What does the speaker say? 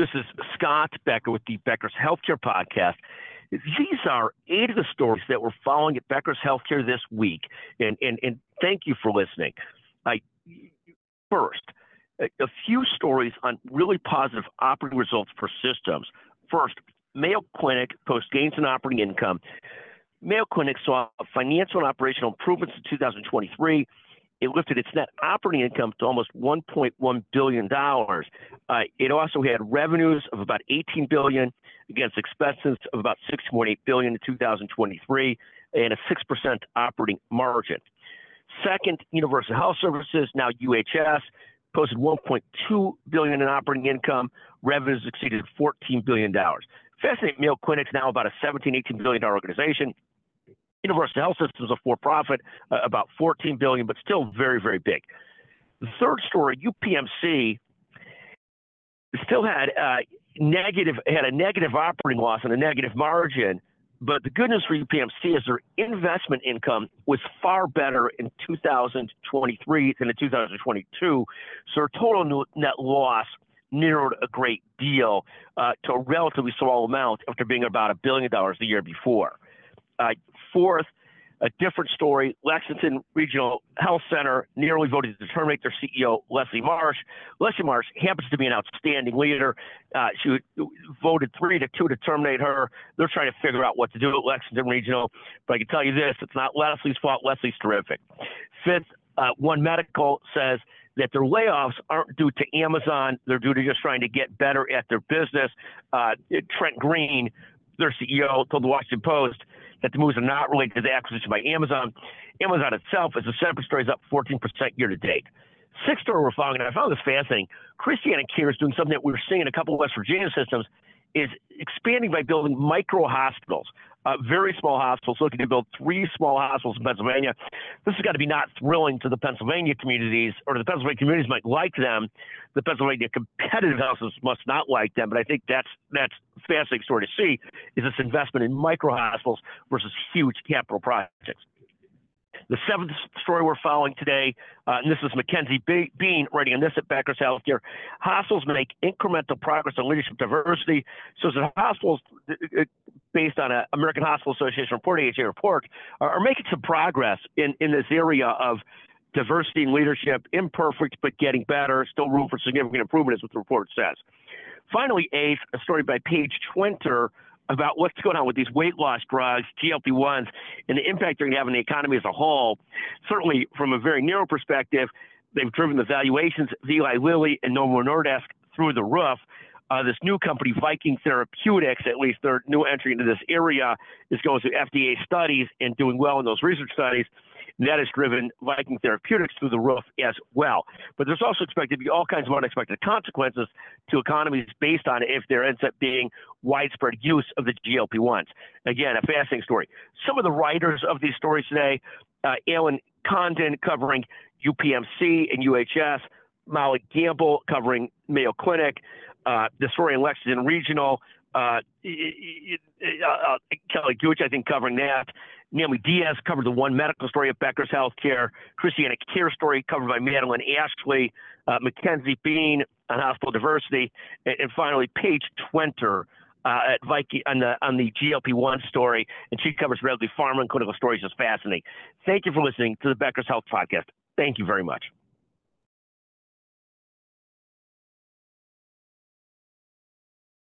This is Scott Becker with the Becker's Healthcare Podcast. These are eight of the stories that we're following at Becker's Healthcare this week, and and, and thank you for listening. I, first, a, a few stories on really positive operating results for systems. First, Mayo Clinic posts gains in operating income. Mayo Clinic saw financial and operational improvements in 2023 it lifted its net operating income to almost 1.1 billion dollars. Uh, it also had revenues of about $18 billion against expenses of about $6.8 billion in 2023, and a 6% operating margin. Second, Universal Health Services, now UHS, posted 1.2 billion in operating income. Revenues exceeded 14 billion dollars. Fascinating Mayo Clinic's now about a 17, 18 billion dollar organization. Universal Health System is a for-profit, uh, about 14 billion, but still very, very big. The third story, UPMC, still had uh, negative had a negative operating loss and a negative margin. But the good news for UPMC is their investment income was far better in 2023 than in 2022. So their total net loss narrowed a great deal uh, to a relatively small amount after being about a billion dollars the year before. Uh, fourth, a different story. Lexington Regional Health Center nearly voted to terminate their CEO, Leslie Marsh. Leslie Marsh happens to be an outstanding leader. Uh, she voted three to two to terminate her. They're trying to figure out what to do at Lexington Regional. But I can tell you this it's not Leslie's fault. Leslie's terrific. Fifth, uh, One Medical says that their layoffs aren't due to Amazon. They're due to just trying to get better at their business. Uh, Trent Green, their CEO, told the Washington Post that the moves are not related to the acquisition by Amazon. Amazon itself, as a separate story, is up 14% year to date. Sixth story we're following, and I found this fascinating. Christiana Care is doing something that we're seeing in a couple of West Virginia systems, is expanding by building micro hospitals uh, very small hospitals, looking to build three small hospitals in Pennsylvania. This has got to be not thrilling to the Pennsylvania communities, or the Pennsylvania communities might like them. The Pennsylvania competitive houses must not like them. But I think that's that's fascinating story to see is this investment in micro hospitals versus huge capital projects. The seventh story we're following today, uh, and this is Mackenzie Bean writing on this at Becker's Healthcare. Hospitals make incremental progress on leadership diversity. So, the hospitals, uh, uh, based on an American Hospital Association reporting, AHA report, are, are making some progress in, in this area of diversity and leadership. Imperfect, but getting better. Still room for significant improvement, is what the report says. Finally, eighth, a story by Paige Twenter about what's going on with these weight loss drugs, GLP 1s, and the impact they're going to have on the economy as a whole. Certainly, from a very narrow perspective, they've driven the valuations of Eli Lilly and Novo Nordisk through the roof. Uh, this new company, Viking Therapeutics, at least their new entry into this area, is going through FDA studies and doing well in those research studies. That has driven Viking Therapeutics through the roof as well. But there's also expected to be all kinds of unexpected consequences to economies based on if there ends up being widespread use of the GLP 1s. Again, a fascinating story. Some of the writers of these stories today, uh, Alan Condon covering UPMC and UHS, Molly Gamble covering Mayo Clinic, uh, the story in Lexington Regional, uh, uh, Kelly Gooch, I think, covering that. Naomi Diaz covered the One Medical story of Becker's Healthcare. Christiana Care story covered by Madeline Ashley. Uh, Mackenzie Bean on hospital diversity, and, and finally Paige Twenter uh, at Viking on the on the GLP-1 story, and she covers Redleaf Pharma and clinical stories. Is fascinating. Thank you for listening to the Becker's Health Podcast. Thank you very much.